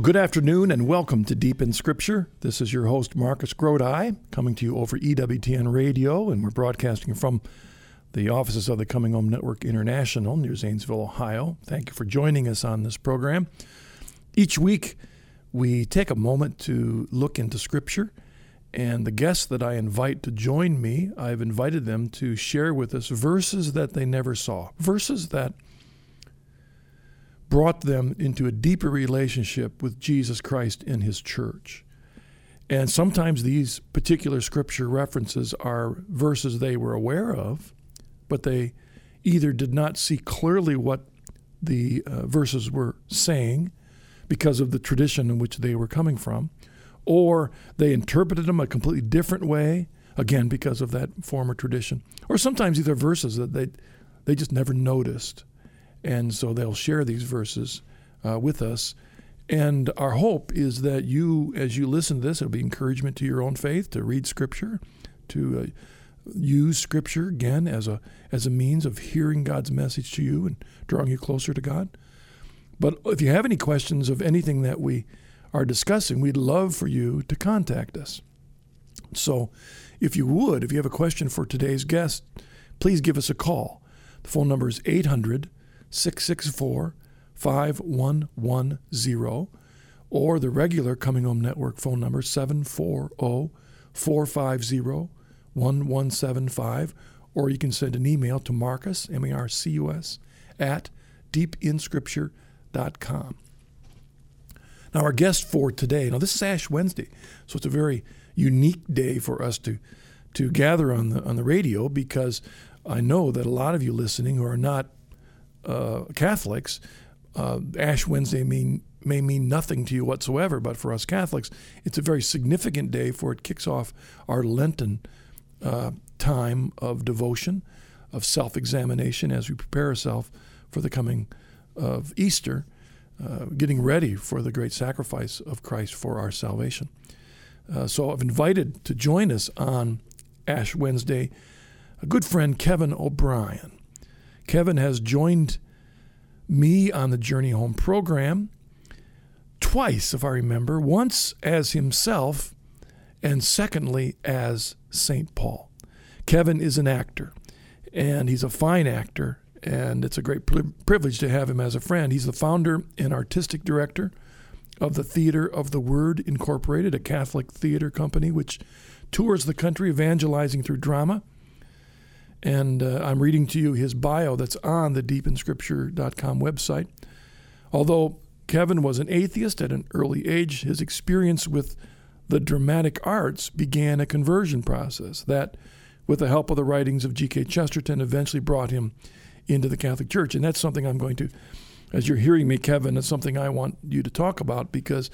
Well, good afternoon and welcome to Deep in Scripture. This is your host, Marcus Grodi, coming to you over EWTN Radio, and we're broadcasting from the offices of the Coming Home Network International near Zanesville, Ohio. Thank you for joining us on this program. Each week, we take a moment to look into Scripture, and the guests that I invite to join me, I've invited them to share with us verses that they never saw, verses that brought them into a deeper relationship with Jesus Christ in his church. And sometimes these particular scripture references are verses they were aware of, but they either did not see clearly what the uh, verses were saying because of the tradition in which they were coming from, or they interpreted them a completely different way, again, because of that former tradition. Or sometimes these are verses that they, they just never noticed and so they'll share these verses uh, with us. And our hope is that you, as you listen to this, it'll be encouragement to your own faith to read Scripture, to uh, use Scripture again as a as a means of hearing God's message to you and drawing you closer to God. But if you have any questions of anything that we are discussing, we'd love for you to contact us. So, if you would, if you have a question for today's guest, please give us a call. The phone number is 800 664 5110 or the regular Coming Home Network phone number 740 450 1175 or you can send an email to Marcus, M A R C U S, at deepinscripture.com. Now, our guest for today, now this is Ash Wednesday, so it's a very unique day for us to, to gather on the, on the radio because I know that a lot of you listening who are not uh, Catholics, uh, Ash Wednesday mean, may mean nothing to you whatsoever, but for us Catholics, it's a very significant day for it kicks off our Lenten uh, time of devotion, of self examination as we prepare ourselves for the coming of Easter, uh, getting ready for the great sacrifice of Christ for our salvation. Uh, so I've invited to join us on Ash Wednesday a good friend, Kevin O'Brien. Kevin has joined me on the Journey Home program twice, if I remember, once as himself, and secondly as St. Paul. Kevin is an actor, and he's a fine actor, and it's a great privilege to have him as a friend. He's the founder and artistic director of the Theater of the Word Incorporated, a Catholic theater company which tours the country evangelizing through drama and uh, I'm reading to you his bio that's on the deepinscripture.com website. Although Kevin was an atheist at an early age, his experience with the dramatic arts began a conversion process that, with the help of the writings of G.K. Chesterton, eventually brought him into the Catholic Church. And that's something I'm going to, as you're hearing me, Kevin, it's something I want you to talk about because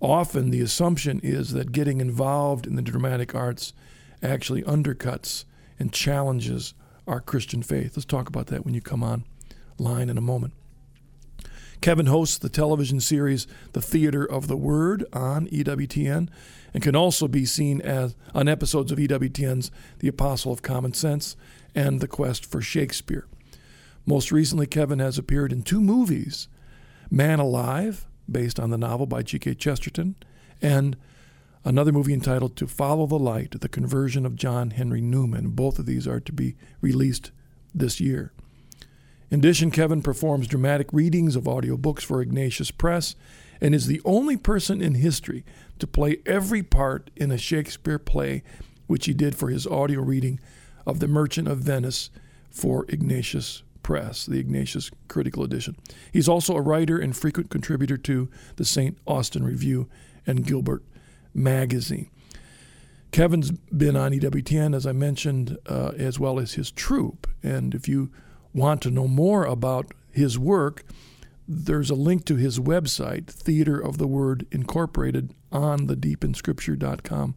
often the assumption is that getting involved in the dramatic arts actually undercuts and challenges our Christian faith. Let's talk about that when you come on line in a moment. Kevin hosts the television series The Theater of the Word on EWTN and can also be seen as on episodes of EWTN's The Apostle of Common Sense and The Quest for Shakespeare. Most recently, Kevin has appeared in two movies Man Alive, based on the novel by G.K. Chesterton, and another movie entitled To Follow the Light, The Conversion of John Henry Newman. Both of these are to be released this year. In addition, Kevin performs dramatic readings of audiobooks for Ignatius Press and is the only person in history to play every part in a Shakespeare play, which he did for his audio reading of The Merchant of Venice for Ignatius Press, the Ignatius Critical Edition. He's also a writer and frequent contributor to the St. Austin Review and Gilbert magazine. Kevin's been on EWTN, as I mentioned, uh, as well as his troupe. And if you want to know more about his work, there's a link to his website, Theater of the Word Incorporated, on the deepinscripture.com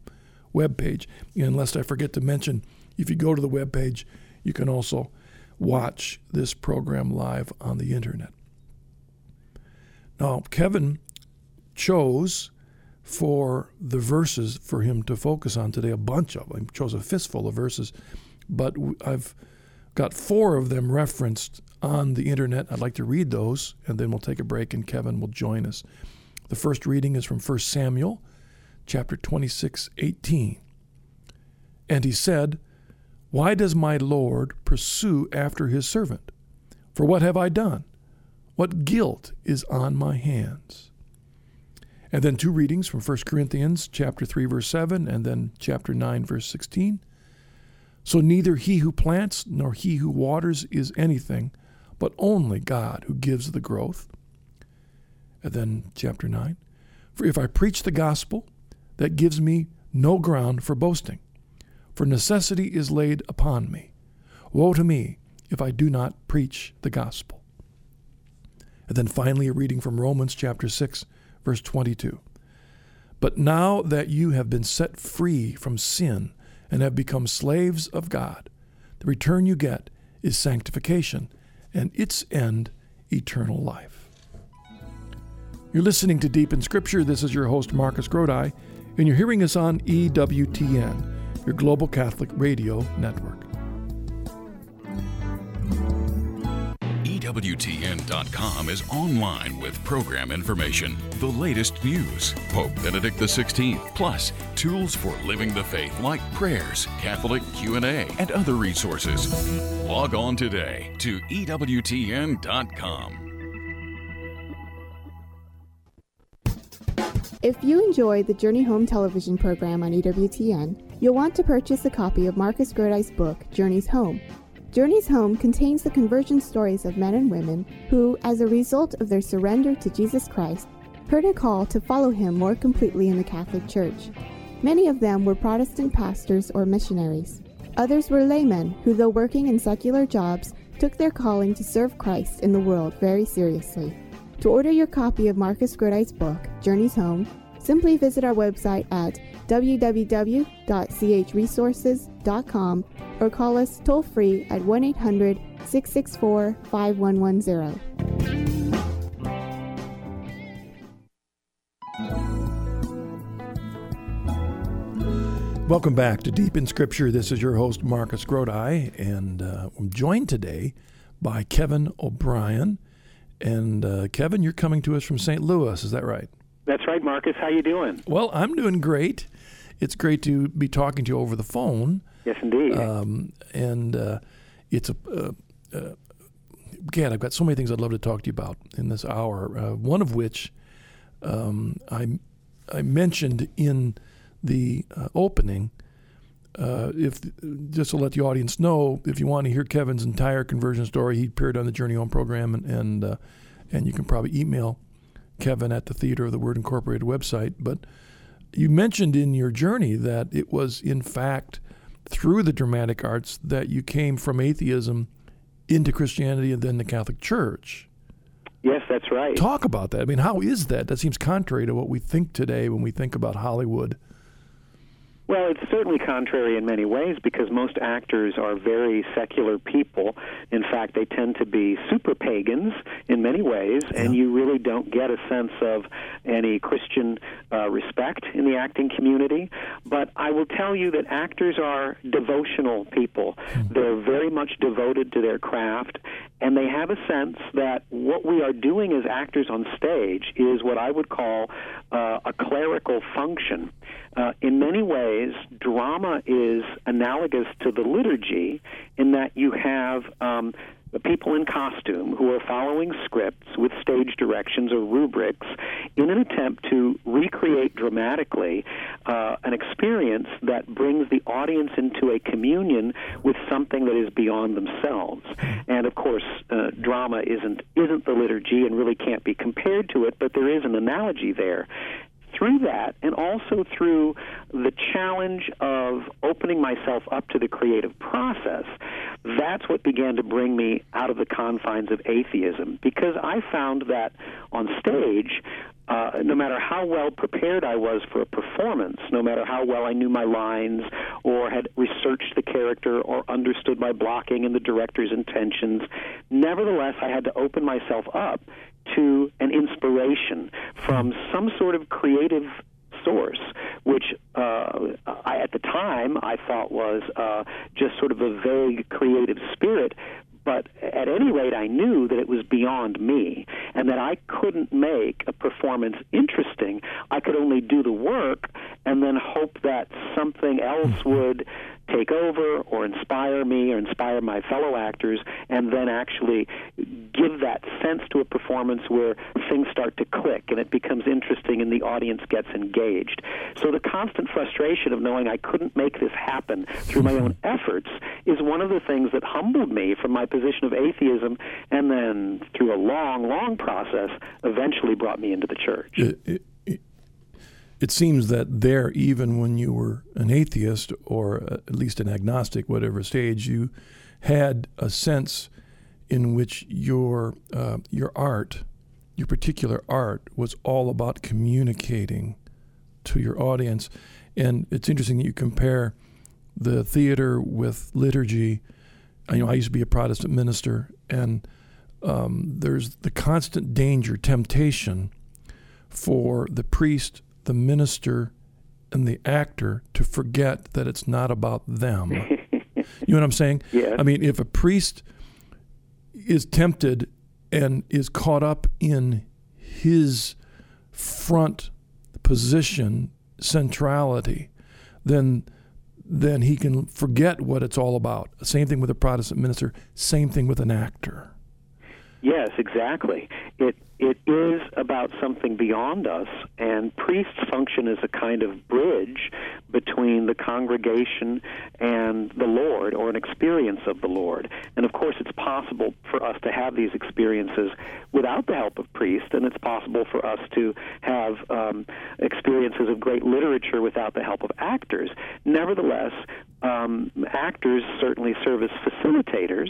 webpage. And lest I forget to mention, if you go to the webpage, you can also watch this program live on the internet. Now, Kevin chose for the verses for him to focus on today, a bunch of them. I chose a fistful of verses, but I've got four of them referenced on the internet. I'd like to read those, and then we'll take a break, and Kevin will join us. The first reading is from 1 Samuel chapter 26, 18. And he said, Why does my Lord pursue after his servant? For what have I done? What guilt is on my hands? And then two readings from 1 Corinthians chapter 3 verse 7 and then chapter 9 verse 16. So neither he who plants nor he who waters is anything, but only God who gives the growth. And then chapter 9. For if I preach the gospel, that gives me no ground for boasting, for necessity is laid upon me. Woe to me if I do not preach the gospel. And then finally, a reading from Romans chapter 6, verse 22. But now that you have been set free from sin and have become slaves of God, the return you get is sanctification, and its end, eternal life. You're listening to Deep in Scripture. This is your host, Marcus Grodi, and you're hearing us on EWTN, your Global Catholic Radio Network. EWTN.com is online with program information, the latest news, Pope Benedict XVI, plus tools for living the faith like prayers, Catholic Q&A, and other resources. Log on today to EWTN.com. If you enjoy the Journey Home television program on EWTN, you'll want to purchase a copy of Marcus Grodi's book, Journeys Home. Journeys Home contains the conversion stories of men and women who, as a result of their surrender to Jesus Christ, heard a call to follow him more completely in the Catholic Church. Many of them were Protestant pastors or missionaries. Others were laymen who, though working in secular jobs, took their calling to serve Christ in the world very seriously. To order your copy of Marcus Grodi's book, Journeys Home, simply visit our website at www.chresources.com or call us toll free at 1 800 664 5110. Welcome back to Deep in Scripture. This is your host, Marcus Grodi, and uh, I'm joined today by Kevin O'Brien. And uh, Kevin, you're coming to us from St. Louis, is that right? That's right, Marcus. How you doing? Well, I'm doing great. It's great to be talking to you over the phone. Yes, indeed. Um, and uh, it's a, uh, uh, Gad, I've got so many things I'd love to talk to you about in this hour. Uh, one of which um, I I mentioned in the uh, opening. Uh, if just to let the audience know, if you want to hear Kevin's entire conversion story, he appeared on the Journey Home program, and and, uh, and you can probably email Kevin at the Theater of the Word Incorporated website. But you mentioned in your journey that it was in fact through the dramatic arts that you came from atheism into Christianity and then the Catholic Church. Yes, that's right. Talk about that. I mean, how is that? That seems contrary to what we think today when we think about Hollywood. Well, it's certainly contrary in many ways because most actors are very secular people. In fact, they tend to be super pagans in many ways, yeah. and you really don't get a sense of any Christian uh, respect in the acting community. But I will tell you that actors are devotional people. Mm-hmm. They're very much devoted to their craft, and they have a sense that what we are doing as actors on stage is what I would call uh, a clerical function. Uh, in many ways, drama is analogous to the liturgy in that you have um, people in costume who are following scripts with stage directions or rubrics in an attempt to recreate dramatically uh, an experience that brings the audience into a communion with something that is beyond themselves. And of course, uh, drama isn't isn't the liturgy and really can't be compared to it, but there is an analogy there through that and also through the challenge of opening myself up to the creative process, that's what began to bring me out of the confines of atheism. Because I found that on stage, uh, no matter how well prepared I was for a performance, no matter how well I knew my lines or had researched the character or understood my blocking and the director's intentions, nevertheless, I had to open myself up to an inspiration from some sort of creative source, which uh, I, at the time I thought was uh, just sort of a vague creative spirit. But at any rate, I knew that it was beyond me and that I couldn't make a performance interesting I could only do the work and then hope that something else mm-hmm. would take over or inspire me or inspire my fellow actors and then actually give that sense to a performance where things start to click and it becomes interesting and the audience gets engaged. So the constant frustration of knowing I couldn't make this happen through my mm-hmm. own efforts is one of the things that humbled me from my position of atheism and then through a long, long process eventually brought me into the church. It, it, it seems that there, even when you were an atheist or uh, at least an agnostic, whatever stage, you had a sense in which your uh, your art, your particular art, was all about communicating to your audience. And it's interesting that you compare the theater with liturgy. I, you know, I used to be a Protestant minister, and um, there's the constant danger, temptation for the priest the minister and the actor to forget that it's not about them. you know what I'm saying? Yeah. I mean, if a priest is tempted and is caught up in his front position, centrality, then then he can forget what it's all about. Same thing with a Protestant minister. Same thing with an actor. Yes, exactly. It it is about something beyond us, and priests function as a kind of bridge between the congregation and the Lord, or an experience of the Lord. And of course, it's possible for us to have these experiences without the help of priests, and it's possible for us to have um, experiences of great literature without the help of actors. Nevertheless, um, actors certainly serve as facilitators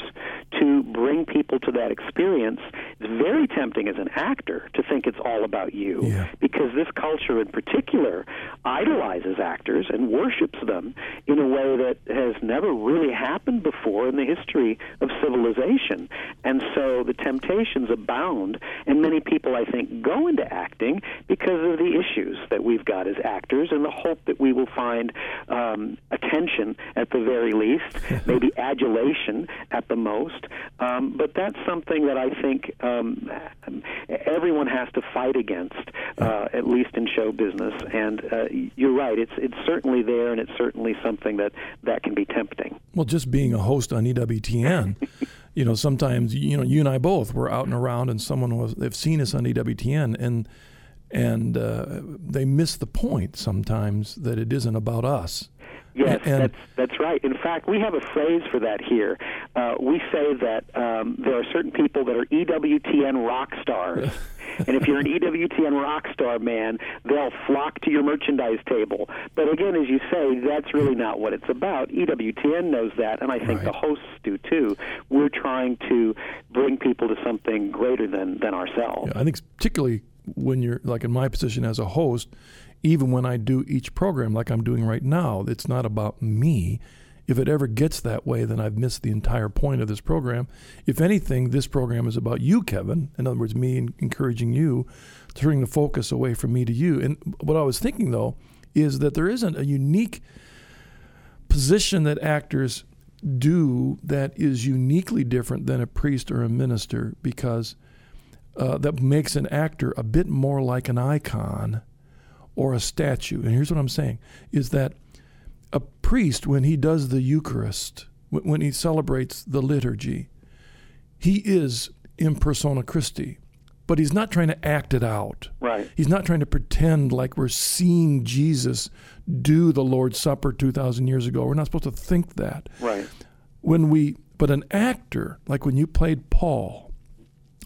to bring people to that experience. It's very tempting as an actor to think it's all about you yeah. because this culture in particular idolizes actors and worships them in a way that has never really happened before in the history of civilization. And so the temptations abound, and many people, I think, go into acting because of the issues that we've got as actors and the hope that we will find um, attention at the very least, maybe adulation at the most. Um, but that's something that I think um, everyone has to fight against, uh, at least in show business. And uh, you're right; it's it's certainly there, and it's certainly something that that can be tempting. Well, just being a host on EWTN. you know, sometimes you know you and I both were out and around, and someone was they've seen us on EWTN, and and uh, they miss the point sometimes that it isn't about us. Yes, and, that's that's right. In fact, we have a phrase for that here. Uh, we say that um, there are certain people that are EWTN rock stars. and if you're an EWTN rock star, man, they'll flock to your merchandise table. But again, as you say, that's really not what it's about. EWTN knows that, and I think right. the hosts do too. We're trying to bring people to something greater than, than ourselves. Yeah, I think particularly when you're like in my position as a host, even when I do each program like I'm doing right now, it's not about me. If it ever gets that way, then I've missed the entire point of this program. If anything, this program is about you, Kevin. In other words, me encouraging you, turning the focus away from me to you. And what I was thinking, though, is that there isn't a unique position that actors do that is uniquely different than a priest or a minister because uh, that makes an actor a bit more like an icon or a statue. And here's what I'm saying is that a priest, when he does the Eucharist, when he celebrates the liturgy, he is in persona Christi, but he's not trying to act it out. Right. He's not trying to pretend like we're seeing Jesus do the Lord's Supper 2,000 years ago. We're not supposed to think that. Right. When we, but an actor, like when you played Paul,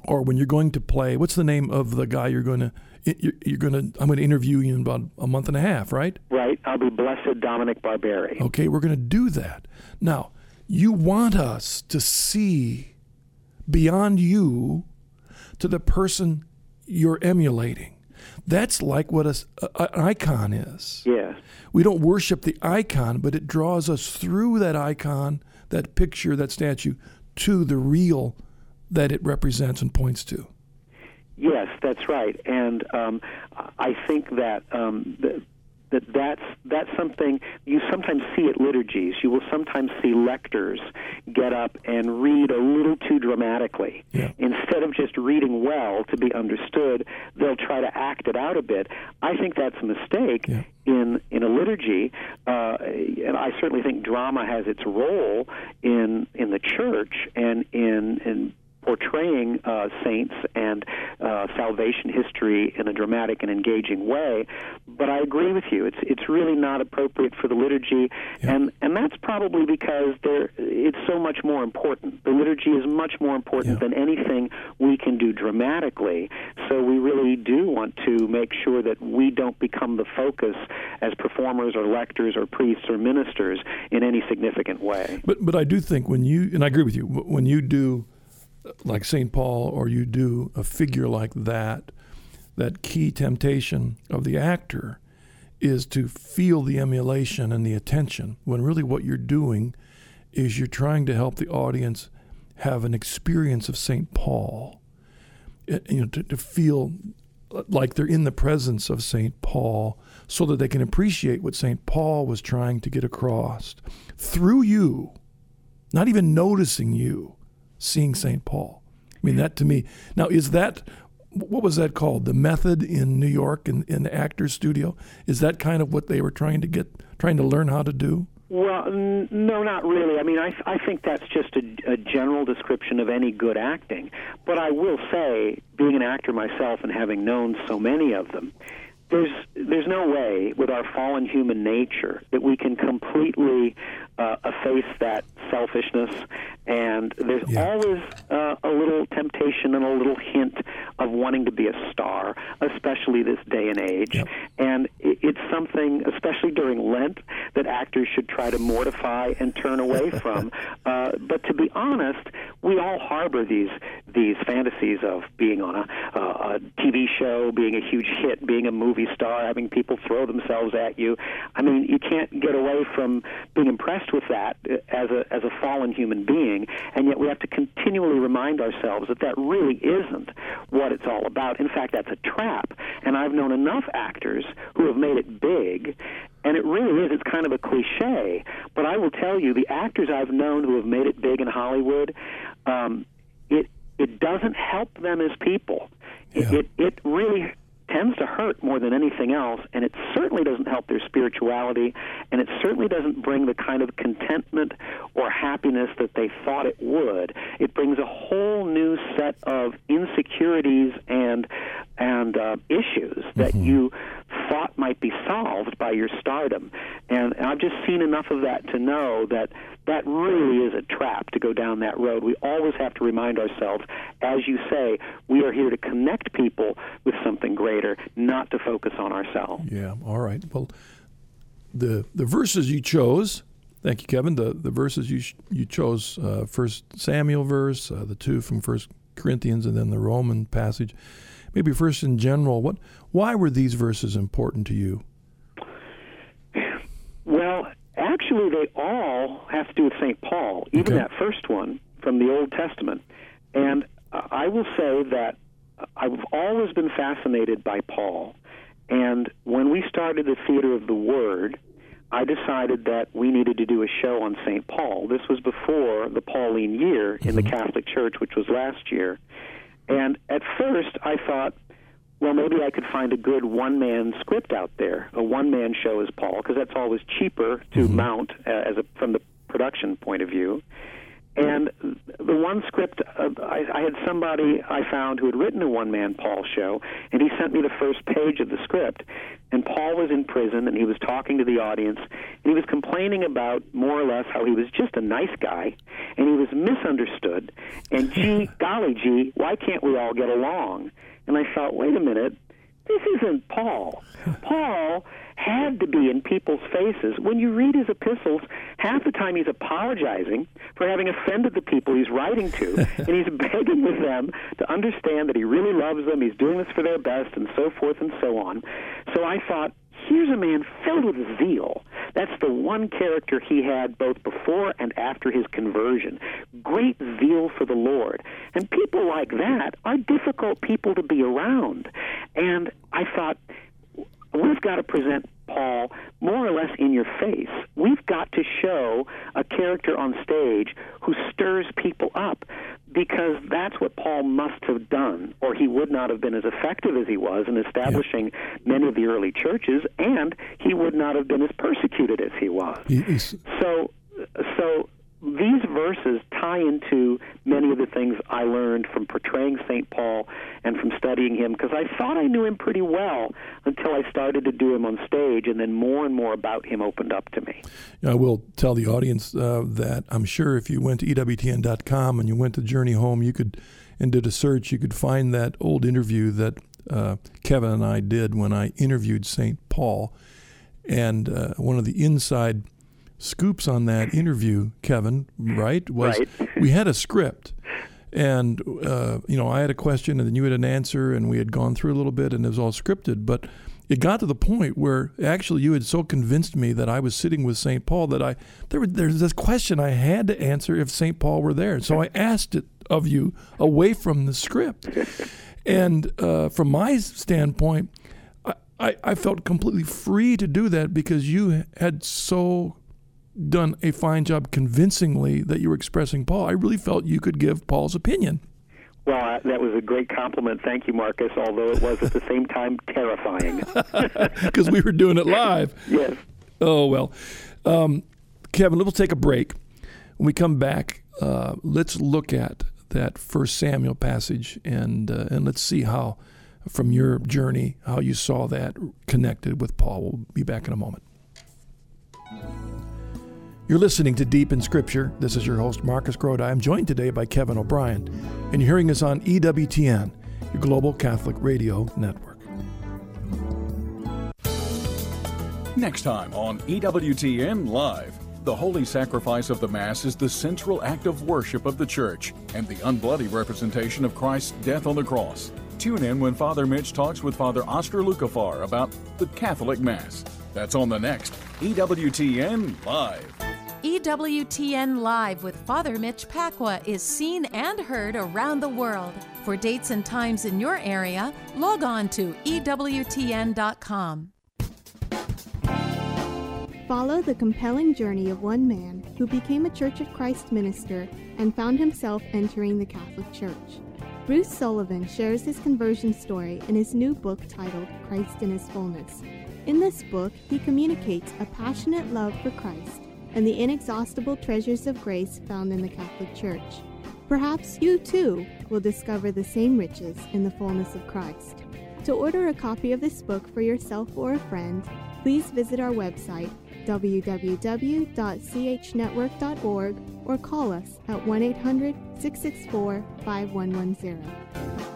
or when you're going to play, what's the name of the guy you're going to you're going to I'm going to interview you in about a month and a half, right? Right. I'll be blessed Dominic Barberi. Okay, we're going to do that. Now, you want us to see beyond you to the person you're emulating. That's like what a, a, an icon is. Yes. We don't worship the icon, but it draws us through that icon, that picture, that statue, to the real that it represents and points to. Yes, that's right, and um, I think that um, the, that that's that's something you sometimes see at liturgies. You will sometimes see lectors get up and read a little too dramatically. Yeah. Instead of just reading well to be understood, they'll try to act it out a bit. I think that's a mistake Yeah. in in a liturgy, uh, and I certainly think drama has its role in in the church and in in portraying uh, saints and uh, salvation history in a dramatic and engaging way. But I agree with you; it's it's really not appropriate for the liturgy, Yeah. and and that's probably because there it's so much more important. The liturgy is much more important Yeah. than anything we can do dramatically. So we really do want to make sure that we don't become the focus as performers or lectors or priests or ministers in any significant way. But but I do think when you and I agree with you when you do like St. Paul or you do a figure like that, that key temptation of the actor is to feel the emulation and the attention when really what you're doing is you're trying to help the audience have an experience of St. Paul. Uh, You know, to, to feel like they're in the presence of St. Paul so that they can appreciate what St. Paul was trying to get across through you, not even noticing you, seeing St. Paul. I mean, that to me. Now, is that, what was that called? The method in New York in, in the actor's studio? Is that kind of what they were trying to get, trying to learn how to do? Well, n- no, not really. I mean, I, I think that's just a, a general description of any good acting. But I will say, being an actor myself and having known so many of them, there's there's no way with our fallen human nature that we can completely uh, efface that selfishness, and there's Yeah. always uh, a little temptation and a little hint of wanting to be a star, especially this day and age. Yep. And it's something, especially during Lent, that actors should try to mortify and turn away from. Uh, but to be honest, we all harbor these these fantasies of being on a, uh, a TV show, being a huge hit, being a movie star, having people throw themselves at you. I mean, you can't get away from being impressed with that uh, as a as a fallen human being, and yet we have to continually remind ourselves that that really isn't what it's all about. In fact, that's a trap. And I've known enough actors who have made it big, and it really is. It's kind of a cliche, but I will tell you, the actors I've known who have made it big in Hollywood, um, it it doesn't help them as people. Yeah. it it really tends to hurt more than anything else, and it certainly doesn't help their spirituality, and it certainly doesn't bring the kind of contentment or happiness that they thought it would. It brings a whole new set of insecurities and and uh, issues that you thought might be solved by your stardom, and I've just seen enough of that to know that that really is a trap to go down that road. We always have to remind ourselves, as you say, we are here to connect people with something greater, not to focus on ourselves. Yeah. All right. Well, the the verses you chose. Thank you, Kevin. The the verses you sh- you chose uh, First Samuel verse, uh, the two from First Corinthians, and then the Roman passage. Maybe first in general, what why were these verses important to you? Well, actually, they all have to do with St. Paul, even Okay. that first one from the Old Testament. And I will say that I've always been fascinated by Paul. And when we started the Theater of the Word, I decided that we needed to do a show on St. Paul. This was before the Pauline year in the Catholic Church, which was last year. And at first, I thought, well, maybe I could find a good one man script out there, a one man show as Paul, because that's always cheaper to mount uh, as a, from the production point of view. And the one script, uh, I, I had somebody I found who had written a one man Paul show, and he sent me the first page of the script. And Paul was in prison, and he was talking to the audience, and he was complaining about more or less how he was just a nice guy, and he was misunderstood. And gee, golly gee, why can't we all get along? And I thought, wait a minute, this isn't Paul. Paul had to be in people's faces. When you read his epistles, half the time he's apologizing for having offended the people he's writing to, and he's begging with them to understand that he really loves them, he's doing this for their best, and so forth and so on. So I thought, here's a man filled with zeal. That's the one character he had both before and after his conversion. Great zeal for the Lord. And people like that are difficult people to be around. And I thought, we've got to present Paul more or less in your face. We've got to show a character on stage who stirs people up because that's what Paul must have done, or he would not have been as effective as he was in establishing yeah. many of the early churches, and he would not have been as persecuted as he was. so, so these verses tie into many of the things I learned from portraying St. Paul and from studying him because I thought I knew him pretty well until I started to do him on stage, and then more and more about him opened up to me. I will tell the audience uh, that I'm sure if you went to EWTN.com and you went to Journey Home, you could, and did a search, you could find that old interview that uh, Kevin and I did when I interviewed St. Paul. And uh, one of the inside scoops on that interview, Kevin, right? Was right. we had a script. And uh, you know, I had a question, and then you had an answer, and we had gone through a little bit, and it was all scripted. But it got to the point where actually you had so convinced me that I was sitting with St. Paul that I there was there's this question I had to answer if St. Paul were there. So I asked it of you away from the script. And uh, from my standpoint, I, I, I felt completely free to do that because you had so done a fine job convincingly that you were expressing Paul. I really felt you could give Paul's opinion. Well, uh, that was a great compliment. Thank you, Marcus, although it was at the same time terrifying. Because we were doing it live. yes. Oh, well. Um, Kevin, we'll take a break. When we come back, uh, let's look at that First Samuel passage and, uh, and let's see how, from your journey, how you saw that connected with Paul. We'll be back in a moment. You're listening to Deep in Scripture. This is your host, Marcus Grodi. I'm joined today by Kevin O'Brien, and you're hearing us on EWTN, your global Catholic radio network. Next time on EWTN Live. The holy sacrifice of the Mass is the central act of worship of the Church and the unbloody representation of Christ's death on the cross. Tune in when Father Mitch talks with Father Oscar Lukefahr about the Catholic Mass. That's on the next EWTN Live. EWTN Live with Father Mitch Pacwa is seen and heard around the world. For dates and times in your area, log on to EWTN.com. Follow the compelling journey of one man who became a Church of Christ minister and found himself entering the Catholic Church. Bruce Sullivan shares his conversion story in his new book titled Christ in His Fullness. In this book, he communicates a passionate love for Christ and the inexhaustible treasures of grace found in the Catholic Church. Perhaps you too will discover the same riches in the fullness of Christ. To order a copy of this book for yourself or a friend, please visit our website www.chnetwork.org or call us at 1 800 664 5110.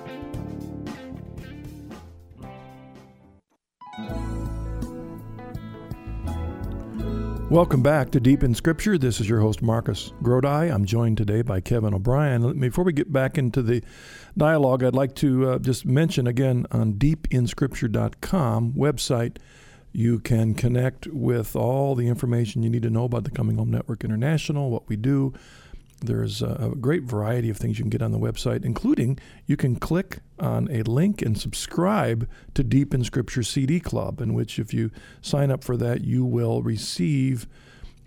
Welcome back to Deep in Scripture. This is your host, Marcus Grodi. I'm joined today by Kevin O'Brien. Before we get back into the dialogue, I'd like to uh, just mention again on deepinscripture.com website, you can connect with all the information you need to know about the Coming Home Network International, what we do, there's a, great variety of things you can get on the website, including you can click on a link and subscribe to Deep in Scripture CD Club, in which, if you sign up for that, you will receive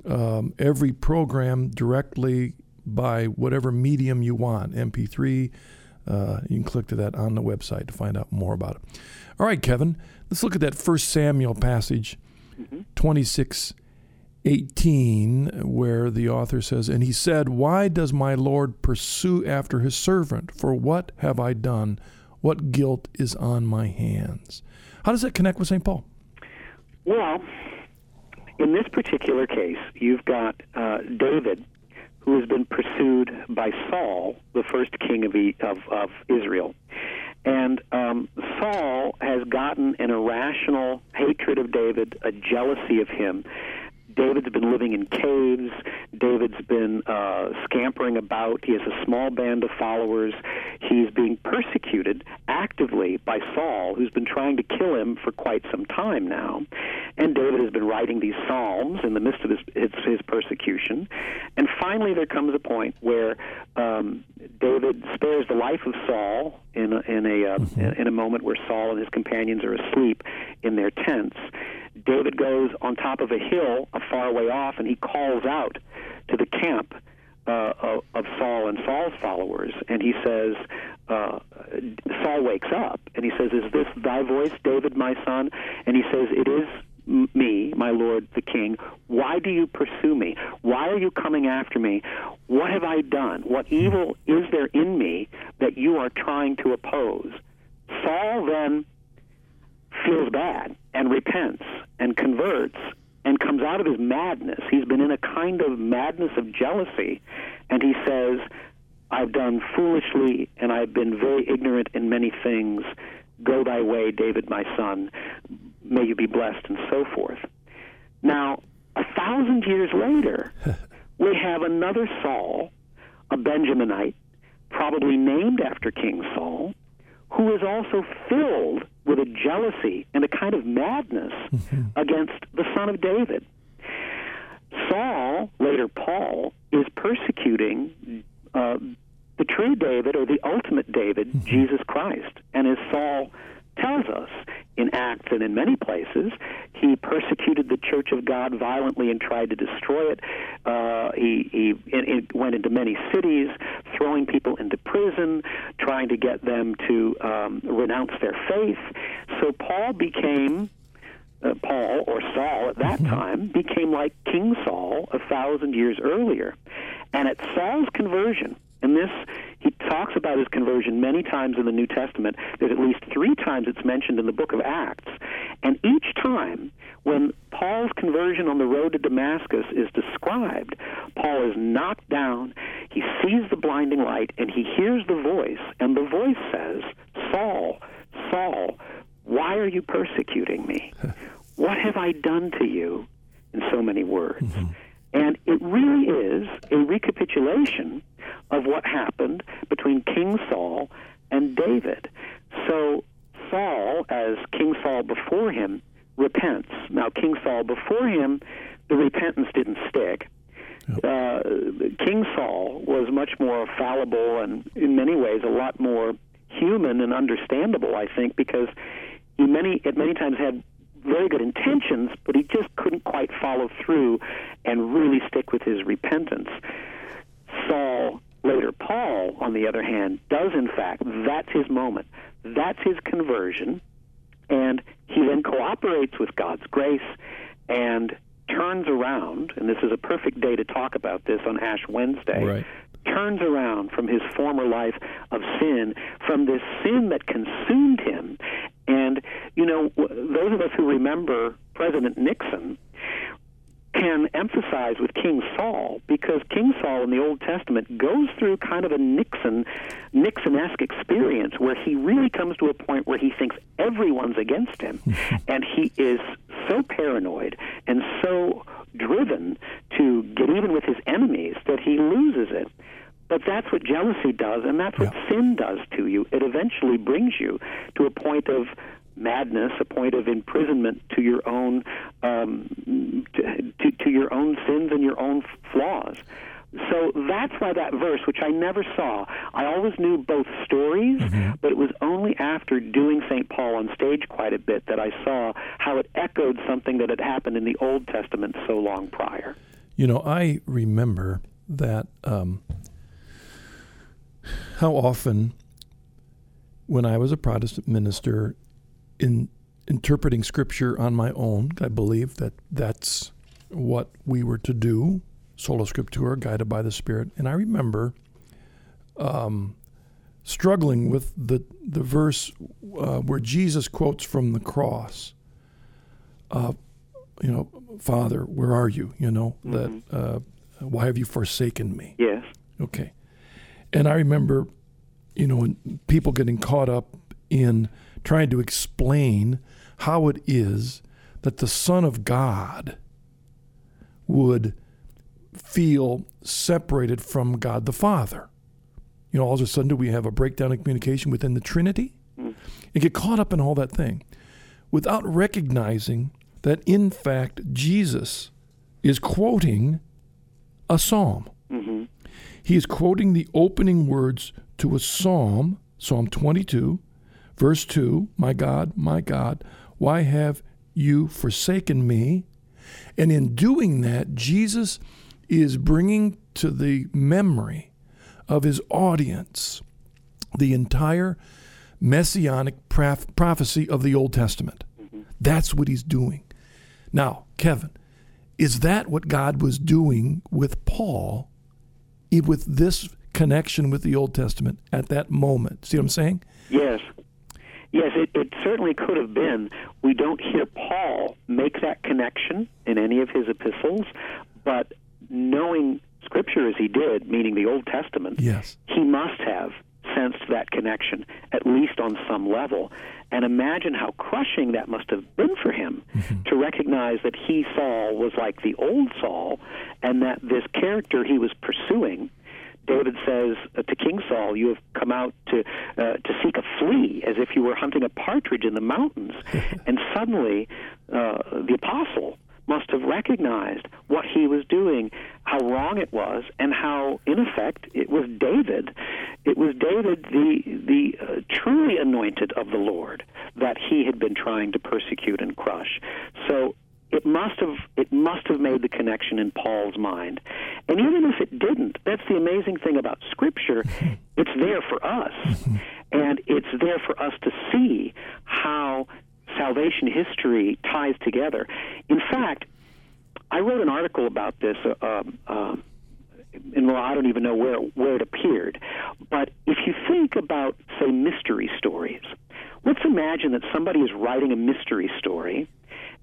um, every program directly by whatever medium you want MP3. Uh, you can click to that on the website to find out more about it. All right, Kevin, let's look at that First Samuel passage, mm-hmm. 26 18, where the author says, And he said, Why does my Lord pursue after his servant? For what have I done? What guilt is on my hands? How does that connect with St. Paul? Well, in this particular case, you've got uh, David, who has been pursued by Saul, the first king of, of, of Israel. And um, Saul has gotten an irrational hatred of David, a jealousy of him, David's been living in caves. David's been uh, scampering about. He has a small band of followers. He's being persecuted actively by Saul, who's been trying to kill him for quite some time now. And David has been writing these psalms in the midst of his, his, his persecution. And finally, there comes a point where um, David spares the life of Saul in a, in a uh, mm-hmm. in a moment where Saul and his companions are asleep in their tents David goes on top of a hill a far away off and he calls out to the camp uh, of, of Saul and Saul's followers, and he says, uh, Saul wakes up and he says, "Is this thy voice, David, my son?" And he says, "It is." Me, my lord the king, why do you pursue me? Why are you coming after me? What have I done? What evil is there in me that you are trying to oppose? Saul then feels bad and repents and converts and comes out of his madness. He's been in a kind of madness of jealousy, and he says, I've done foolishly and I've been very ignorant in many things. Go thy way, David, my son. May you be blessed, and so forth. Now, a thousand years later, we have another Saul, a Benjaminite, probably named after King Saul, who is also filled with a jealousy and a kind of madness mm-hmm. against the son of David. Saul, later Paul, is persecuting uh, the true David or the ultimate David, mm-hmm. Jesus Christ. And as Saul tells us in Acts and in many places. He persecuted the Church of God violently and tried to destroy it. Uh, he he it, went into many cities, throwing people into prison, trying to get them to um, renounce their faith. So Paul became. Uh, Paul or Saul at that mm-hmm. time became like King Saul a thousand years earlier. And at Saul's conversion, and this, he talks about his conversion many times in the New Testament. There's at least three times it's mentioned in the book of Acts. And each time, when Paul's conversion on the road to Damascus is described, Paul is knocked down, he sees the blinding light, and he hears the voice. And the voice says, Saul, Saul, why are you persecuting me? what have I done to you? In so many words. Mm-hmm. And it really is a recapitulation of what happened between King Saul and David. So Saul, as King Saul before him, repents. Now, King Saul before him, the repentance didn't stick. Uh, King Saul was much more fallible and, in many ways, a lot more human and understandable. I think because he many at many times had very good intentions, but he just couldn't quite follow through and really stick with his repentance. Saul, later Paul, on the other hand, does in fact, that's his moment. That's his conversion. And he then cooperates with God's grace and turns around, and this is a perfect day to talk about this on Ash Wednesday. Right. Turns around from his former life of sin, from this sin that consumed him, and, you know, those of us who remember President Nixon can emphasize with King Saul because King Saul in the Old Testament goes through kind of a Nixon Nixon-esque experience where he really comes to a point where he thinks everyone's against him and he is so paranoid and so driven to get even with his enemies that he loses it. But that's what jealousy does, and that's what yeah. sin does to you. It eventually brings you to a point of madness, a point of imprisonment to your own um, to, to, to your own sins and your own flaws. So that's why that verse, which I never saw, I always knew both stories, mm-hmm. but it was only after doing St. Paul on stage quite a bit that I saw how it echoed something that had happened in the Old Testament so long prior. You know, I remember that um, how often, when I was a Protestant minister, in interpreting Scripture on my own, I believe that that's what we were to do, sola scriptura, guided by the Spirit. And I remember um, struggling with the the verse uh, where Jesus quotes from the cross. Uh, you know, Father, where are you? You know mm-hmm. that. Uh, why have you forsaken me? Yes. Okay. And I remember, you know, people getting caught up in trying to explain how it is that the Son of God would feel separated from God the Father. You know, all of a sudden, do we have a breakdown in communication within the Trinity? Mm. And get caught up in all that thing without recognizing that, in fact, Jesus is quoting a psalm. Mm-hmm. He is quoting the opening words to a psalm, Psalm 22, verse 2 My God, my God, why have you forsaken me? And in doing that, Jesus is bringing to the memory of his audience the entire messianic prof- prophecy of the Old Testament. Mm-hmm. That's what he's doing. Now, Kevin, is that what God was doing with Paul with this connection with the Old Testament at that moment? See what I'm saying? Yes. Yes, it, it certainly could have been. We don't hear Paul make that connection in any of his epistles, but knowing Scripture as he did, meaning the Old Testament, yes. he must have sensed that connection, at least on some level. And imagine how crushing that must have been for him mm-hmm. to recognize that he, Saul, was like the old Saul, and that this character he was pursuing David says uh, to King Saul, "You have come out to uh, to seek a flea, as if you were hunting a partridge in the mountains." and suddenly, uh, the apostle must have recognized what he was doing, how wrong it was, and how, in effect, it was David. It was David, the the uh, truly anointed of the Lord, that he had been trying to persecute and crush. So it must have it must have made the connection in Paul's mind. And even if it didn't, that's the amazing thing about scripture. It's there for us. And it's there for us to see how salvation history ties together. In fact, I wrote an article about this uh, um, uh, and well, I don't even know where where it appeared. But if you think about, say, mystery stories, let's imagine that somebody is writing a mystery story,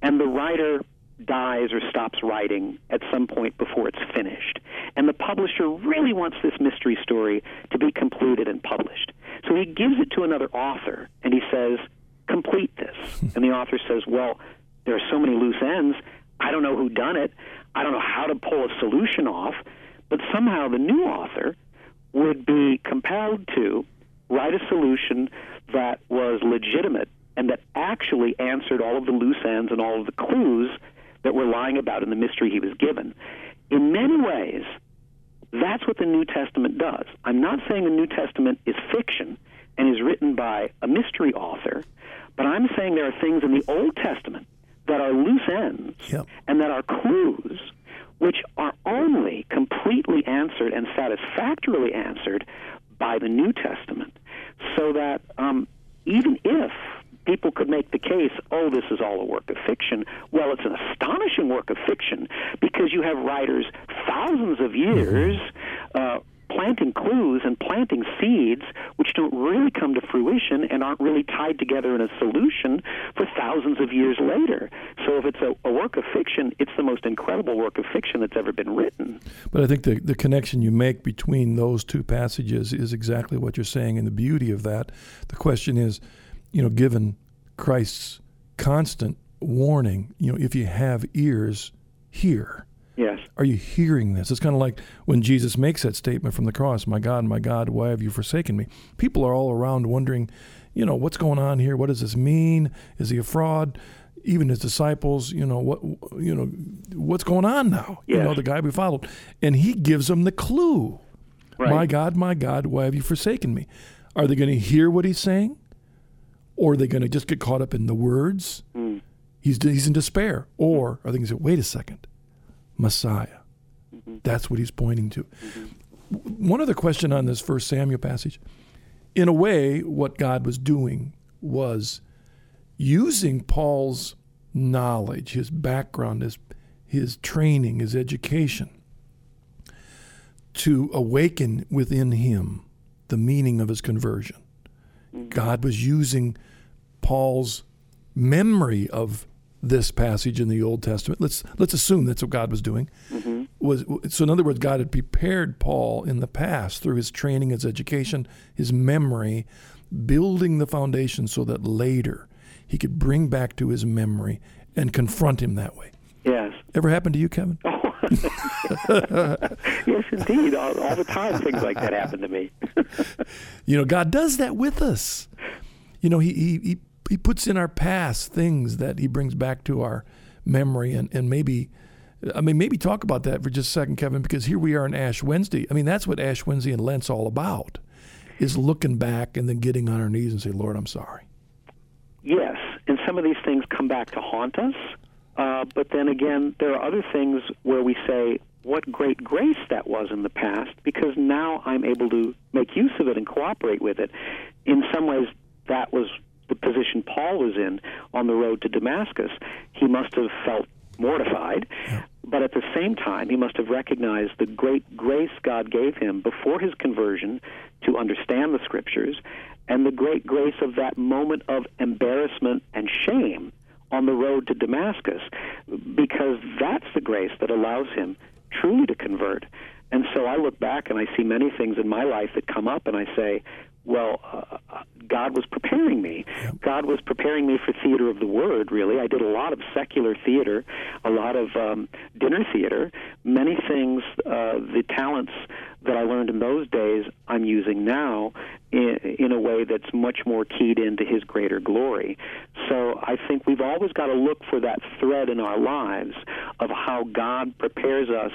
and the writer dies or stops writing at some point before it's finished. And the publisher really wants this mystery story to be completed and published. So he gives it to another author and he says, complete this. and the author says, well, there are so many loose ends. I don't know who done it. I don't know how to pull a solution off. But somehow the new author would be compelled to write a solution that was legitimate and that actually answered all of the loose ends and all of the clues that were lying about in the mystery he was given. In many ways, that's what the New Testament does. I'm not saying the New Testament is fiction and is written by a mystery author, but I'm saying there are things in the Old Testament that are loose ends yep. and that are clues which are only completely answered and satisfactorily answered by the New Testament. So that um, even if people could make the case, oh, this is all a work of fiction. Well, it's an astonishing work of fiction because you have writers thousands of years uh, planting clues and planting seeds which don't really come to fruition and aren't really tied together in a solution for thousands of years later. So if it's a, a work of fiction, it's the most incredible work of fiction that's ever been written. But I think the, the connection you make between those two passages is exactly what you're saying, and the beauty of that. The question is, you know, given Christ's constant warning, you know, if you have ears, hear. Yes. Are you hearing this? It's kind of like when Jesus makes that statement from the cross, "My God, my God, why have you forsaken me?" People are all around wondering, you know, what's going on here? What does this mean? Is he a fraud? Even his disciples, you know, what you know, what's going on now? Yes. You know, the guy we followed. And he gives them the clue. Right. My God, my God, why have you forsaken me? Are they going to hear what he's saying? Or are they going to just get caught up in the words? Mm. He's, he's in despair. Or are they going to say, wait a second, Messiah? Mm-hmm. That's what he's pointing to. Mm-hmm. One other question on this first Samuel passage. In a way, what God was doing was using Paul's knowledge, his background, his, his training, his education, to awaken within him the meaning of his conversion. God was using Paul's memory of this passage in the Old Testament. Let's let's assume that's what God was doing. Mm-hmm. Was so in other words, God had prepared Paul in the past through his training, his education, his memory, building the foundation so that later he could bring back to his memory and confront him that way. Yes. Ever happened to you, Kevin? Yes, indeed. All, all, the time, things like that happen to me. you know, God does that with us. You know, he, he, he, he puts in our past things that He brings back to our memory, and, and maybe, I mean, maybe talk about that for just a second, Kevin, because here we are on Ash Wednesday. I mean, that's what Ash Wednesday and Lent's all about, is looking back and then getting on our knees and say, Lord, I'm sorry. Yes, and some of these things come back to haunt us. Uh, but then again, there are other things where we say, what great grace that was in the past, because now I'm able to make use of it and cooperate with it. In some ways, that was the position Paul was in on the road to Damascus. He must have felt mortified, but at the same time, he must have recognized the great grace God gave him before his conversion to understand the scriptures and the great grace of that moment of embarrassment and shame on the road to Damascus, because that's the grace that allows him truly to convert. And so I look back and I see many things in my life that come up, and I say, well, uh, God was preparing me. Yep. God was preparing me for theater of the word, really. I did a lot of secular theater, a lot of um, dinner theater, many things, uh, the talents that I learned in those days, I'm using now in, in a way that's much more keyed into His greater glory. So I think we've always got to look for that thread in our lives of how God prepares us,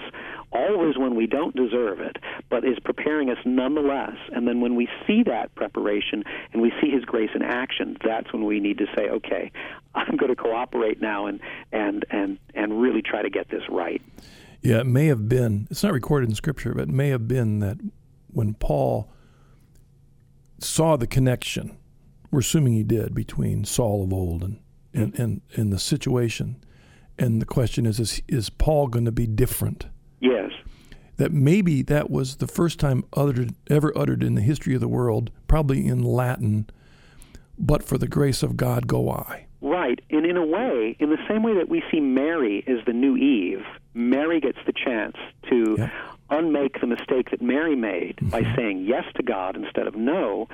always when we don't deserve it, but is preparing us nonetheless. And then when we see that preparation and we see His grace in action, that's when we need to say, okay, I'm going to cooperate now and and and and really try to get this right. Yeah, it may have been, it's not recorded in Scripture, but it may have been that when Paul saw the connection, we're assuming he did, between Saul of old and, and, and, and the situation. And the question is, is, is Paul going to be different? Yes. That maybe that was the first time uttered, ever uttered in the history of the world, probably in Latin, but for the grace of God go I. Right. And in a way, in the same way that we see Mary as the new Eve, Mary gets the chance to yeah. Unmake the mistake that Mary made mm-hmm. by saying yes to God instead of no.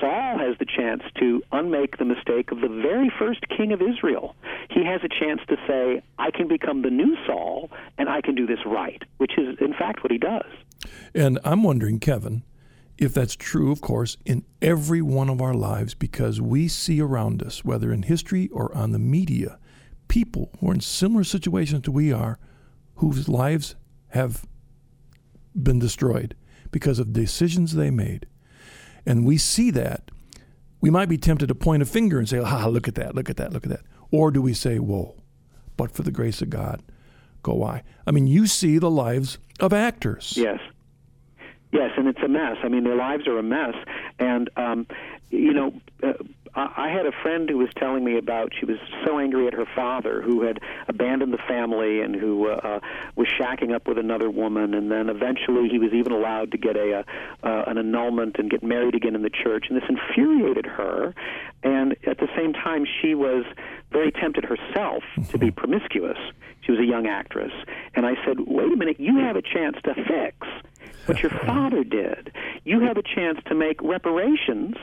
Saul has the chance to unmake the mistake of the very first king of Israel. He has a chance to say, I can become the new Saul and I can do this right, which is, in fact, what he does. And I'm wondering, Kevin, if that's true, of course, in every one of our lives, because we see around us, whether in history or on the media, people who are in similar situations to we are, whose lives have been destroyed because of decisions they made. And we see that. We might be tempted to point a finger and say, ah, look at that, look at that, look at that. Or do we say, whoa, but for the grace of God, go I. I mean, you see the lives of actors. Yes. Yes, and it's a mess. I mean, their lives are a mess. And, um, you know, uh, I had a friend who was telling me about she was so angry at her father who had abandoned the family and who uh, uh, was shacking up with another woman, and then eventually he was even allowed to get a uh, uh, an annulment and get married again in the church, and this infuriated her. And at the same time, she was very tempted herself to be promiscuous. She was a young actress, and I said, "Wait a minute, you have a chance to fix." What your father did. You have a chance to make reparations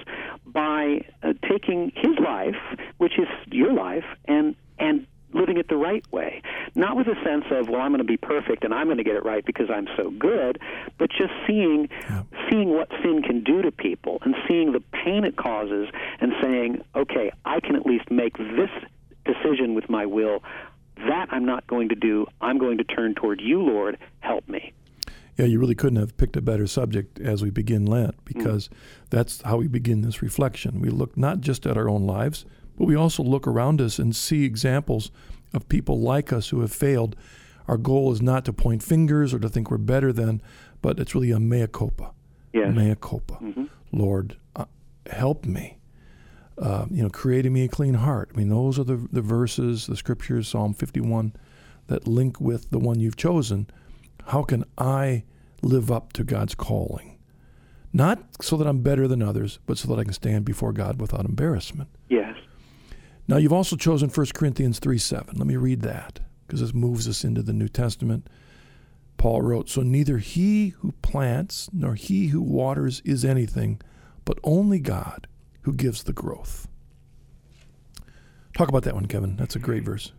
by uh, taking his life, which is your life, and and living it the right way. Not with a sense of, well, I'm going to be perfect and I'm going to get it right because I'm so good, but just seeing yeah. seeing what sin can do to people and seeing the pain it causes and saying, okay, I can at least make this decision with my will. That I'm not going to do. I'm going to turn toward you, Lord. Help me. Yeah, you really couldn't have picked a better subject as we begin Lent hmm. because mm. that's how we begin this reflection. We look not just at our own lives, but we also look around us and see examples of people like us who have failed. Our goal is not to point fingers or to think we're better than, but it's really a mea culpa. Yes. Mea culpa. Mm-hmm. Lord, uh, help me. Uh, you know, creating me a clean heart. I mean, those are the, the verses, the scriptures, Psalm 51, that link with the one you've chosen how can I live up to God's calling? Not so that I'm better than others, but so that I can stand before God without embarrassment. Yes. Now, you've also chosen 1 Corinthians 3 7. Let me read that because this moves us into the New Testament. Paul wrote, So neither he who plants nor he who waters is anything, but only God who gives the growth. Talk about that one, Kevin. That's a great verse.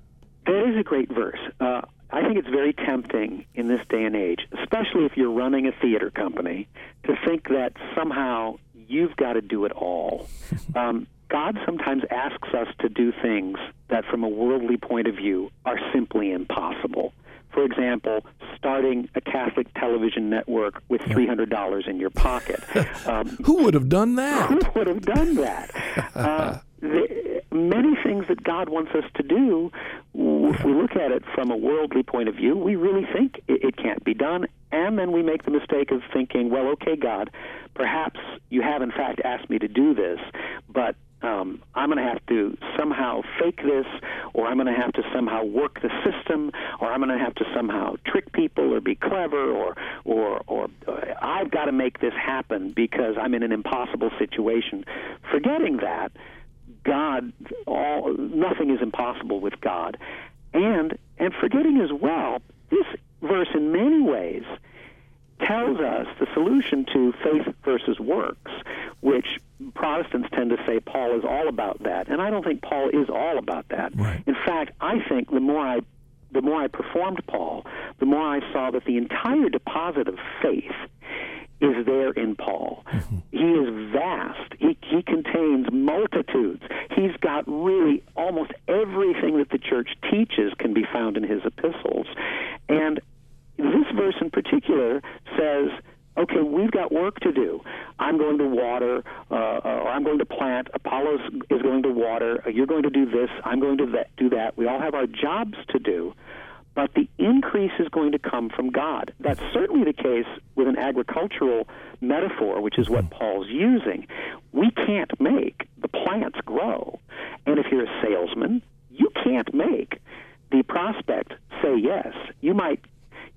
That is a great verse. Uh, I think it's very tempting in this day and age, especially if you're running a theater company, to think that somehow you've got to do it all. Um, God sometimes asks us to do things that, from a worldly point of view, are simply impossible. For example, starting a Catholic television network with three hundred dollars in your pocket. Um, who would have done that? Who would have done that? Uh, many things that God wants us to do, if we look at it from a worldly point of view, we really think it, it can't be done. And then we make the mistake of thinking, well, okay, God, perhaps you have in fact asked me to do this, but um, I'm going to have to somehow fake this, or I'm going to have to somehow work the system, or I'm going to have to somehow trick people, or be clever, or or or uh, I've got to make this happen because I'm in an impossible situation. Forgetting that, God, all nothing is impossible with God, and and forgetting as well, this verse in many ways tells us the solution to faith versus works, which Protestants tend to say Paul is all about that, and I don't think Paul is all about that. Right. In fact, I think the more I the more I performed Paul, the more I saw that the entire deposit of faith is there in Paul. Mm-hmm. He is vast. He, he contains multitudes. He's got really almost everything that the church teaches can be found in his epistles. And this verse in particular says, okay, we've got work to do. I'm going to water, uh, or I'm going to plant. Apollos is going to water. You're going to do this. I'm going to do that. We all have our jobs to do. But the increase is going to come from God. That's certainly the case with an agricultural metaphor, which is what. Paul's using. We can't make the plants grow. And if you're a salesman, you can't make the prospect say yes. You might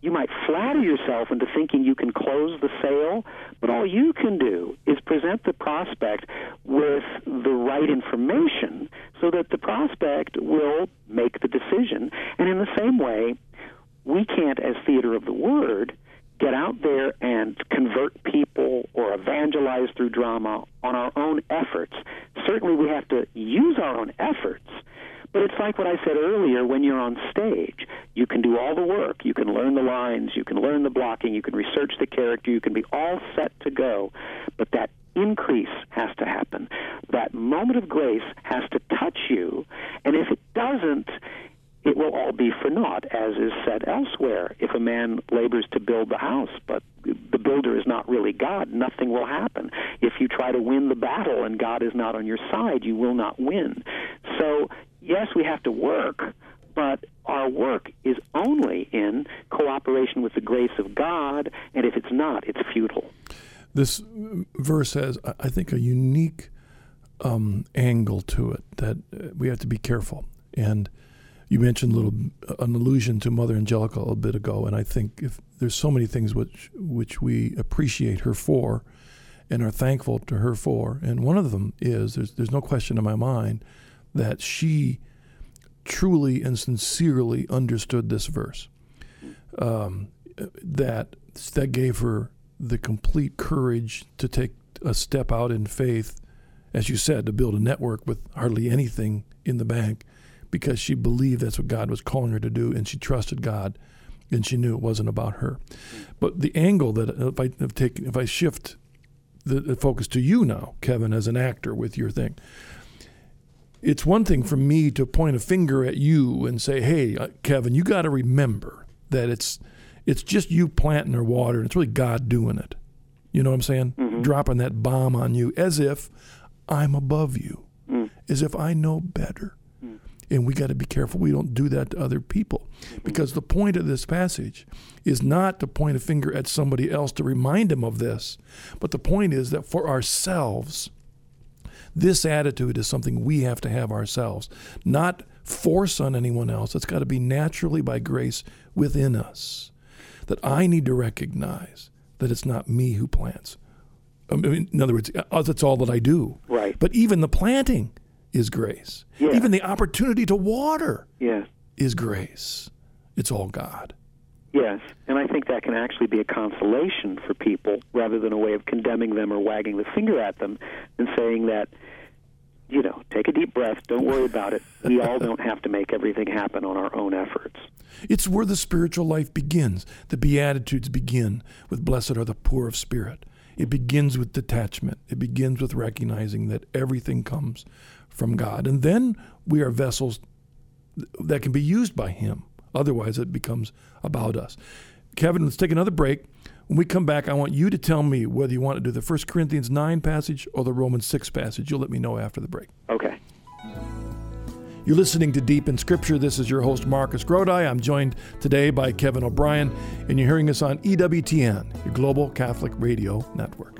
you might flatter yourself into thinking you can close the sale, but all you can do is present the prospect with the right information so that the prospect will make the decision. And in the same way, we can't, as theater of the word, get out there and convert people or evangelize through drama on our own efforts. Certainly, we have to use our own efforts but it's like what I said earlier when you're on stage. You can do all the work. You can learn the lines. You can learn the blocking. You can research the character. You can be all set to go. But that increase has to happen. That moment of grace has to touch you. And if it doesn't, it will all be for naught, as is said elsewhere. If a man labors to build the house, but the builder is not really God, nothing will happen. If you try to win the battle and God is not on your side, you will not win. So yes, we have to work, but our work is only in cooperation with the grace of God, and if it's not, it's futile. This verse has, I think, a unique um, angle to it that uh, we have to be careful. And you mentioned little an allusion to Mother Angelica a bit ago, and I think if there's so many things which which we appreciate her for, and are thankful to her for, and one of them is there's there's no question in my mind that she truly and sincerely understood this verse. Um, that that gave her the complete courage to take a step out in faith, as you said, to build a network with hardly anything in the bank, because she believed that's what God was calling her to do, and she trusted God, and she knew it wasn't about her. But the angle that if I take if I shift the focus to you now, Kevin, as an actor with your thing, it's one thing for me to point a finger at you and say, "Hey, uh, Kevin, you got to remember that it's it's just you planting or water, and it's really God doing it." You know what I'm saying? Mm-hmm. Dropping that bomb on you as if I'm above you, mm. as if I know better. Mm. And we got to be careful we don't do that to other people. Mm-hmm. Because the point of this passage is not to point a finger at somebody else to remind them of this, but the point is that for ourselves, this attitude is something we have to have ourselves, not force on anyone else. It's got to be naturally by grace within us. That I need to recognize that it's not me who plants. I mean, in other words, uh, that's all that I do. Right. But even the planting is grace. Yeah. Even the opportunity to water yes. is grace. It's all God. Yes, and I think that can actually be a consolation for people rather than a way of condemning them or wagging the finger at them and saying that, you know, take a deep breath, don't worry about it. We all don't have to make everything happen on our own efforts. It's where the spiritual life begins. The Beatitudes begin with Blessed are the poor of spirit. It begins with detachment, it begins with recognizing that everything comes from God. And then we are vessels that can be used by Him. Otherwise, it becomes about us. Kevin, let's take another break. When we come back, I want you to tell me whether you want to do the 1 Corinthians 9 passage or the Romans 6 passage. You'll let me know after the break. Okay. You're listening to Deep in Scripture. This is your host, Marcus Grodi. I'm joined today by Kevin O'Brien, and you're hearing us on EWTN, your global Catholic radio network.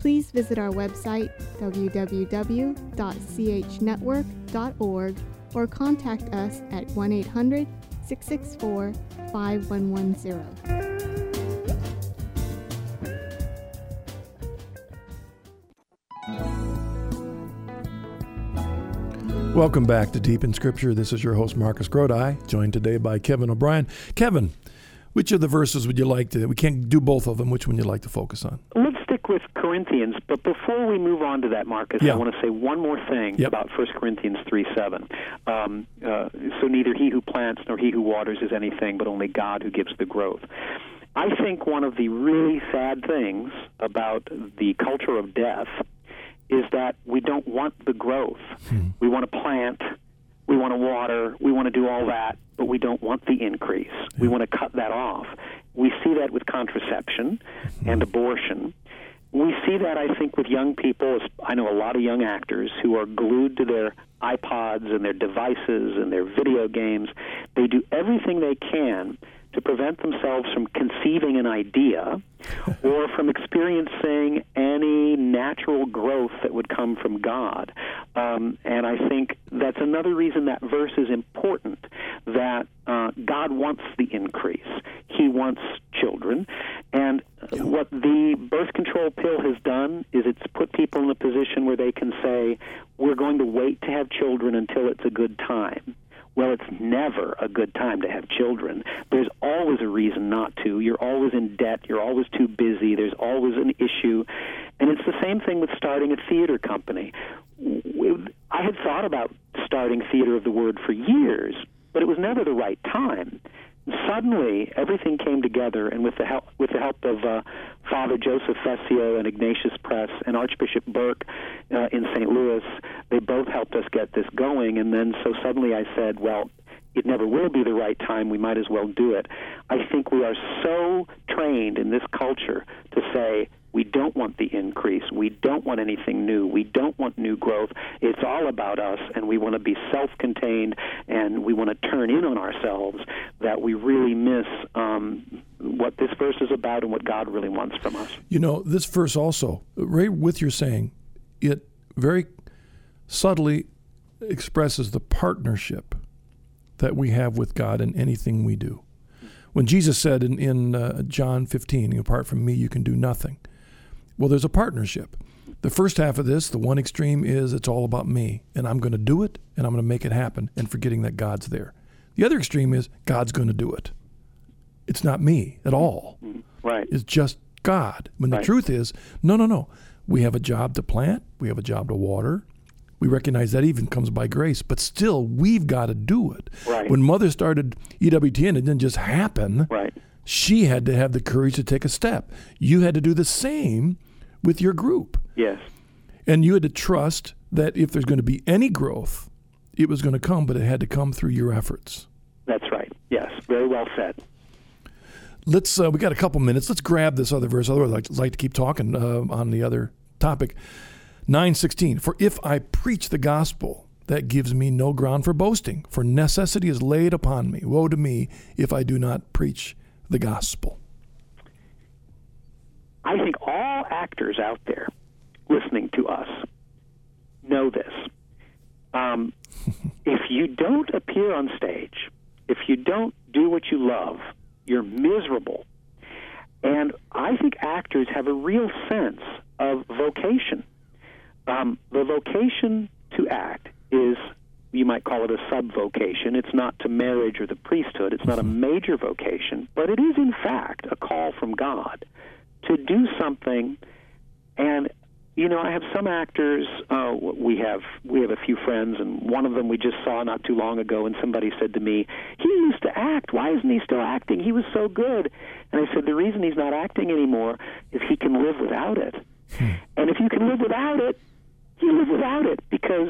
please visit our website www.chnetwork.org or contact us at 1 800 664 5110. Welcome back to Deep in Scripture. This is your host, Marcus Grodi, joined today by Kevin O'Brien. Kevin, which of the verses would you like to? We can't do both of them. Which one would you like to focus on? Stick with Corinthians, but before we move on to that, Marcus, Yeah. I want to say one more thing Yep. about 1 Corinthians 3 7. Um, uh, so neither he who plants nor he who waters is anything, but only God who gives the growth. I think one of the really sad things about the culture of death is that we don't want the growth. We want to plant, we want to water, we want to do all that, but we don't want the increase. We want to cut that off. We see that with contraception and abortion. We see that, I think, with young people. I know a lot of young actors who are glued to their iPods and their devices and their video games. They do everything they can to prevent themselves from conceiving an idea or from experiencing any natural growth that would come from God. Um, and I think that's another reason that verse is important that uh, God wants the increase. He wants children. And what the birth control pill has done is it's put people in a position where they can say, we're going to wait to have children until it's a good time. Well, it's never a good time to have children. There's always a reason not to. You're always in debt. You're always too busy. There's always an issue. And it's the same thing with starting a theater company. I had thought about starting Theater of the Word for years, but it was never the right time. Suddenly, everything came together, and with the help with the help of uh, Father Joseph Fessio and Ignatius Press and Archbishop Burke uh, in St. Louis, they both helped us get this going. And then, so suddenly, I said, "Well, it never will be the right time. We might as well do it." I think we are so trained in this culture to say we don't want the increase. We don't want anything new. We don't want new growth. It's all about us, and we want to be self contained and we want to turn in on ourselves that we really miss um, what this verse is about and what God really wants from us. You know, this verse also, right with your saying, it very subtly expresses the partnership that we have with God in anything we do. When Jesus said in, in uh, John 15, apart from me, you can do nothing. Well, there's a partnership. The first half of this, the one extreme is it's all about me, and I'm going to do it, and I'm going to make it happen, and forgetting that God's there. The other extreme is God's going to do it. It's not me at all Right. It's just God. When the truth is, no, no, no. We have a job to plant, we have a job to water. We recognize that even comes by grace, but still, we've got to do it. Right. When Mother started EWTN, it didn't just happen. Right. She had to have the courage to take a step. You had to do the same with your group. Yes. And you had to trust that if there's going to be any growth, it was going to come, but it had to come through your efforts. That's right. Yes. Very well said. Let's. Uh, we got a couple minutes. Let's grab this other verse. Otherwise, I'd like, to keep talking uh, on the other topic. Nine sixteen. For if I preach the gospel, that gives me no ground for boasting. For necessity is laid upon me. Woe to me if I do not preach the gospel. I think all actors out there listening to us know this. Um, if you don't appear on stage, if you don't do what you love, you're miserable. And I think actors have a real sense of vocation. Um, the vocation to act is, you might call it a sub vocation. It's not to marriage or the priesthood. It's not a major vocation, but it is, in fact, a call from God to do something and you know, I have some actors. Uh, we have we have a few friends, and one of them we just saw not too long ago. And somebody said to me, "He used to act. Why isn't he still acting? He was so good." And I said, "The reason he's not acting anymore is he can live without it. Hmm. And if you can live without it, you live without it because."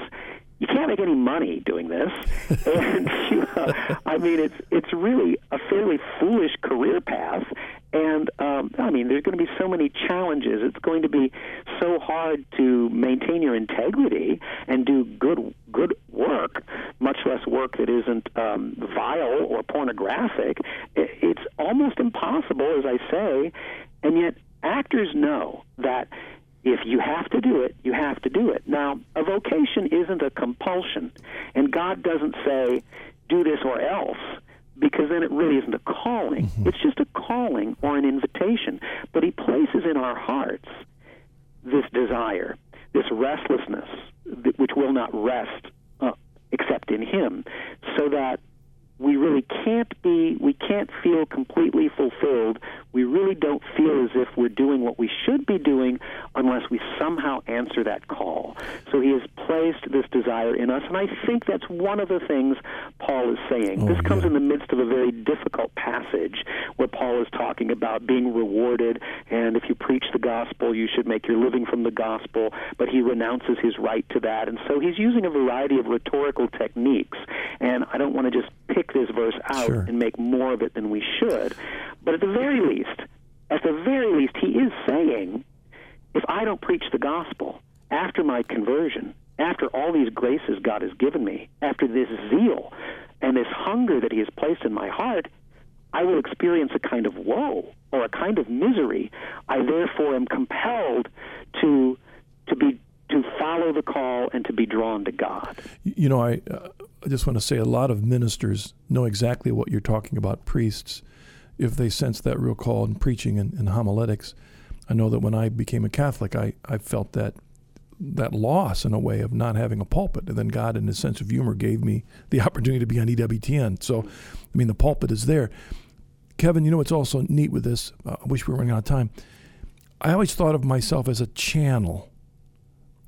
You can't make any money doing this, and you know, I mean it's it's really a fairly foolish career path, and um, I mean, there's going to be so many challenges. It's going to be so hard to maintain your integrity and do good good work, much less work that isn't um, vile or pornographic. It's almost impossible, as I say, and yet actors know that if you have to do it, you have to do it. Now, a vocation isn't a compulsion, and God doesn't say, do this or else because then it really isn't a calling. Mm-hmm. It's just a calling or an invitation. But He places in our hearts this desire, this restlessness, which will not rest uh, except in Him, so that we really can't be, we can't feel completely fulfilled. We really don't feel as if we're doing what we should be doing unless we somehow answer that call. So he has placed this desire in us, and I think that's one of the things Paul is saying. Oh, this comes yeah. in the midst of a very difficult passage where Paul is talking about being rewarded, and if you preach the gospel, you should make your living from the gospel, but he renounces his right to that. And so he's using a variety of rhetorical techniques, and I don't want to just pick this verse out sure. and make more of it than we should. But at the very least, at the very least, he is saying, if I don't preach the gospel after my conversion, after all these graces God has given me, after this zeal and this hunger that He has placed in my heart, I will experience a kind of woe or a kind of misery. I therefore am compelled to to be to follow the call and to be drawn to God. You know, I, uh, I just want to say a lot of ministers know exactly what you're talking about. Priests, if they sense that real call in preaching and, and homiletics, I know that when I became a Catholic, I, I felt that that loss in a way of not having a pulpit. And then God, in His sense of humor, gave me the opportunity to be on EWTN. So, I mean, the pulpit is there. Kevin, you know what's also neat with this? Uh, I wish we were running out of time. I always thought of myself as a channel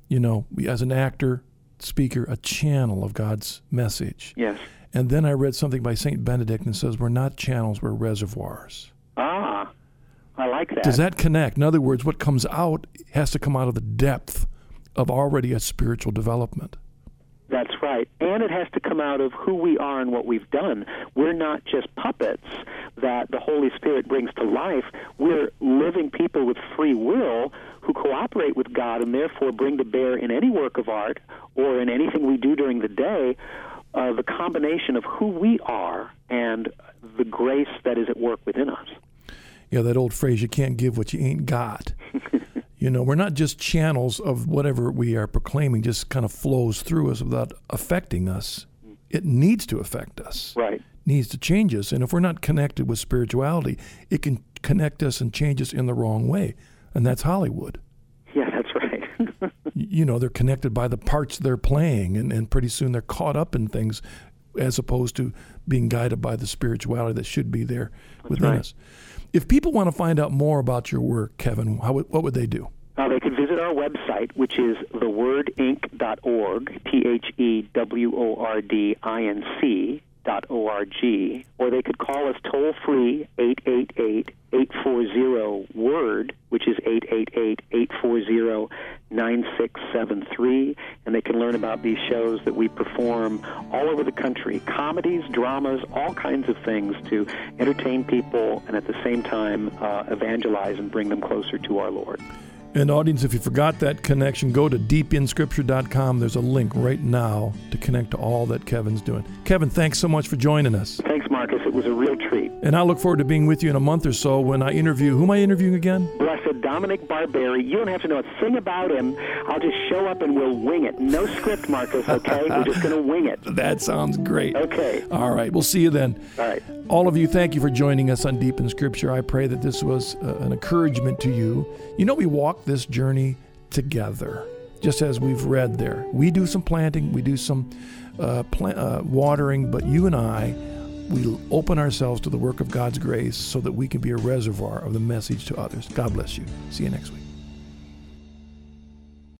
you know, as an actor, speaker, a channel of God's message. Yes. And then I read something by St. Benedict and says, We're not channels, we're reservoirs. Ah, I like that. Does that connect? In other words, what comes out has to come out of the depth of already a spiritual development. That's right. And it has to come out of who we are and what we've done. We're not just puppets that the Holy Spirit brings to life. We're living people with free will who cooperate with God and therefore bring to bear in any work of art or in anything we do during the day uh, the combination of who we are and the grace that is at work within us. Yeah, that old phrase, you can't give what you ain't got. you know, we're not just channels of whatever we are proclaiming, just kind of flows through us without affecting us. Mm-hmm. It needs to affect us. Right. Needs to change us. And if we're not connected with spirituality, it can connect us and change us in the wrong way and that's Hollywood. Yeah, that's right. you know, they're connected by the parts they're playing, and, and pretty soon they're caught up in things as opposed to being guided by the spirituality that should be there that's within right. us. If people want to find out more about your work, Kevin, how, what would they do? Uh, they could visit our website, which is thewordinc.org, T H E W O R D I N C www.ccc.org, or they could call us toll free 888 840 WORD, which is 888 840 9673, and they can learn about these shows that we perform all over the country comedies, dramas, all kinds of things to entertain people and at the same time uh, evangelize and bring them closer to our Lord. And audience, if you forgot that connection, go to deepinscripture.com. There's a link right now to connect to all that Kevin's doing. Kevin, thanks so much for joining us. Thanks, Marcus. It was a real treat. And I look forward to being with you in a month or so when I interview. Who am I interviewing again? Blessed Dominic Barberi. You don't have to know a thing about him. I'll just show up and we'll wing it. No script, Marcus, okay? We're just going to wing it. That sounds great. Okay. All right. We'll see you then. All right. All of you, thank you for joining us on Deep in Scripture. I pray that this was uh, an encouragement to you. You know, we walk this journey together, just as we've read there. We do some planting, we do some uh, plant, uh, watering, but you and I, we open ourselves to the work of God's grace so that we can be a reservoir of the message to others. God bless you. See you next week.